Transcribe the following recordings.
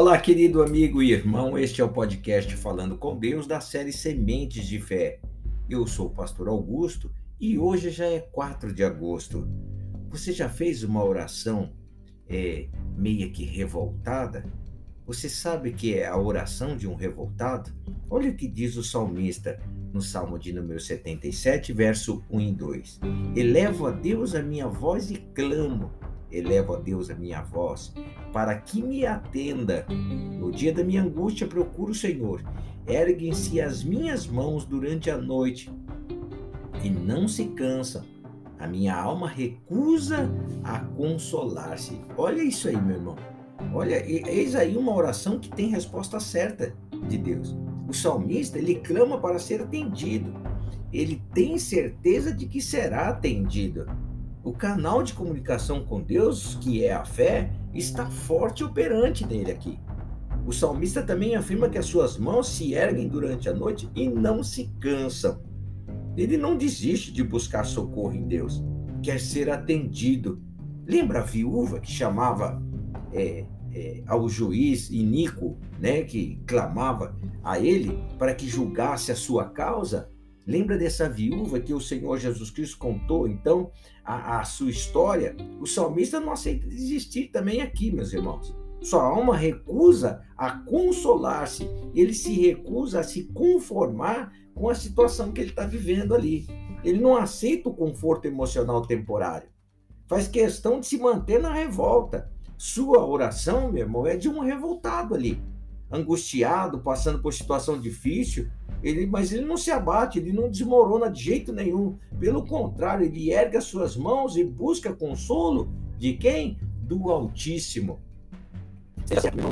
Olá, querido amigo e irmão, este é o podcast Falando com Deus da série Sementes de Fé. Eu sou o pastor Augusto e hoje já é 4 de agosto. Você já fez uma oração é, meia que revoltada? Você sabe que é a oração de um revoltado? Olha o que diz o salmista no Salmo de número 77, verso 1 e 2. Elevo a Deus a minha voz e clamo elevo a Deus a minha voz, para que me atenda. No dia da minha angústia procuro o Senhor. Erguem-se as minhas mãos durante a noite e não se cansam. A minha alma recusa a consolar-se. Olha isso aí, meu irmão. Olha, eis aí uma oração que tem resposta certa de Deus. O salmista, ele clama para ser atendido. Ele tem certeza de que será atendido. O canal de comunicação com Deus, que é a fé, está forte e operante nele aqui. O salmista também afirma que as suas mãos se erguem durante a noite e não se cansam. Ele não desiste de buscar socorro em Deus, quer ser atendido. Lembra a viúva que chamava é, é, ao juiz iníquo, né, que clamava a ele para que julgasse a sua causa? Lembra dessa viúva que o Senhor Jesus Cristo contou, então, a, a sua história? O salmista não aceita desistir também aqui, meus irmãos. Sua alma recusa a consolar-se, ele se recusa a se conformar com a situação que ele está vivendo ali. Ele não aceita o conforto emocional temporário. Faz questão de se manter na revolta. Sua oração, meu irmão, é de um revoltado ali, angustiado, passando por situação difícil, ele, mas ele não se abate, ele não desmorona de jeito nenhum. Pelo contrário, ele ergue as suas mãos e busca consolo de quem? Do Altíssimo.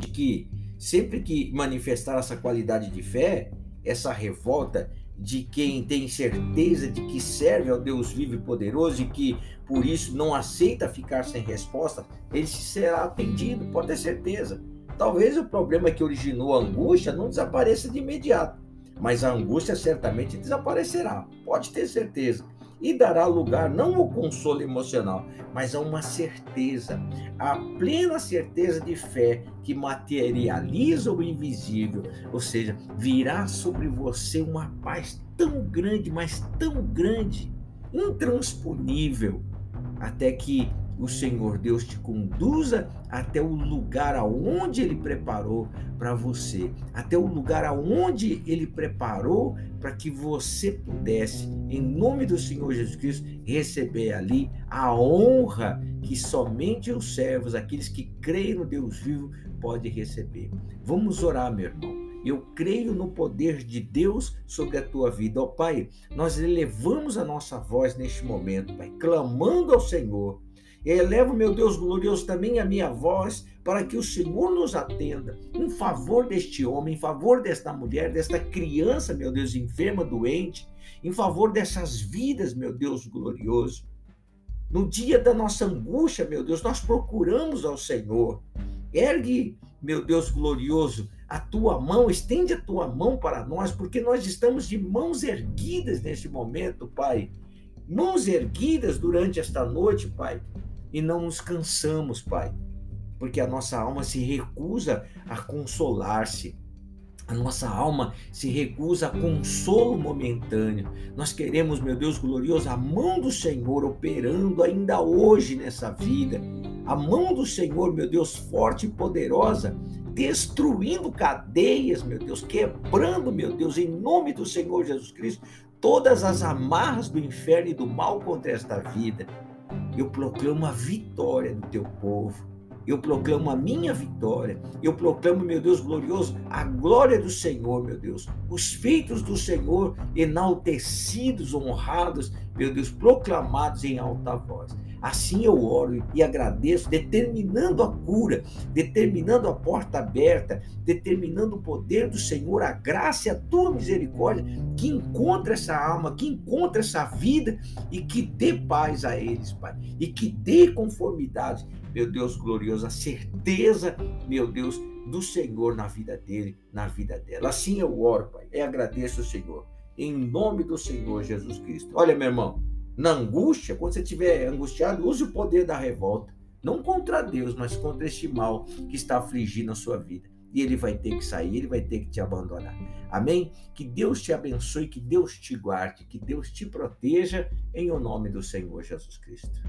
De que sempre que manifestar essa qualidade de fé, essa revolta de quem tem certeza de que serve ao Deus vivo e poderoso e que por isso não aceita ficar sem resposta, ele será atendido, pode ter certeza. Talvez o problema que originou a angústia não desapareça de imediato, mas a angústia certamente desaparecerá, pode ter certeza, e dará lugar não ao consolo emocional, mas a uma certeza, a plena certeza de fé que materializa o invisível, ou seja, virá sobre você uma paz tão grande, mas tão grande, intransponível, até que o Senhor Deus te conduza até o lugar aonde ele preparou para você, até o lugar aonde ele preparou para que você pudesse, em nome do Senhor Jesus Cristo, receber ali a honra que somente os servos, aqueles que creem no Deus vivo, podem receber. Vamos orar, meu irmão. Eu creio no poder de Deus sobre a tua vida. Ó oh, Pai, nós elevamos a nossa voz neste momento, Pai, clamando ao Senhor Elevo, meu Deus glorioso, também a minha voz para que o Senhor nos atenda em favor deste homem, em favor desta mulher, desta criança, meu Deus, enferma, doente, em favor dessas vidas, meu Deus glorioso. No dia da nossa angústia, meu Deus, nós procuramos ao Senhor. Ergue, meu Deus glorioso, a tua mão, estende a tua mão para nós, porque nós estamos de mãos erguidas neste momento, Pai. Mãos erguidas durante esta noite, Pai, e não nos cansamos, Pai, porque a nossa alma se recusa a consolar-se. A nossa alma se recusa a consolo momentâneo. Nós queremos, meu Deus glorioso, a mão do Senhor operando ainda hoje nessa vida. A mão do Senhor, meu Deus, forte e poderosa, destruindo cadeias, meu Deus, quebrando, meu Deus, em nome do Senhor Jesus Cristo, todas as amarras do inferno e do mal contra esta vida. Eu proclamo a vitória do teu povo. Eu proclamo a minha vitória. Eu proclamo, meu Deus glorioso, a glória do Senhor, meu Deus. Os feitos do Senhor enaltecidos, honrados, meu Deus, proclamados em alta voz. Assim eu oro e agradeço, determinando a cura, determinando a porta aberta, determinando o poder do Senhor, a graça e a tua misericórdia que encontra essa alma, que encontra essa vida e que dê paz a eles, Pai, e que dê conformidade, meu Deus glorioso, a certeza, meu Deus, do Senhor na vida dele, na vida dela. Assim eu oro, Pai, e agradeço o Senhor, em nome do Senhor Jesus Cristo. Olha, meu irmão na angústia, quando você estiver angustiado, use o poder da revolta. Não contra Deus, mas contra este mal que está afligindo a sua vida. e ele vai ter que sair, ele vai ter que te abandonar. Amém? Que Deus te abençoe, que Deus te guarde, que Deus te proteja em o nome do Senhor Jesus Cristo.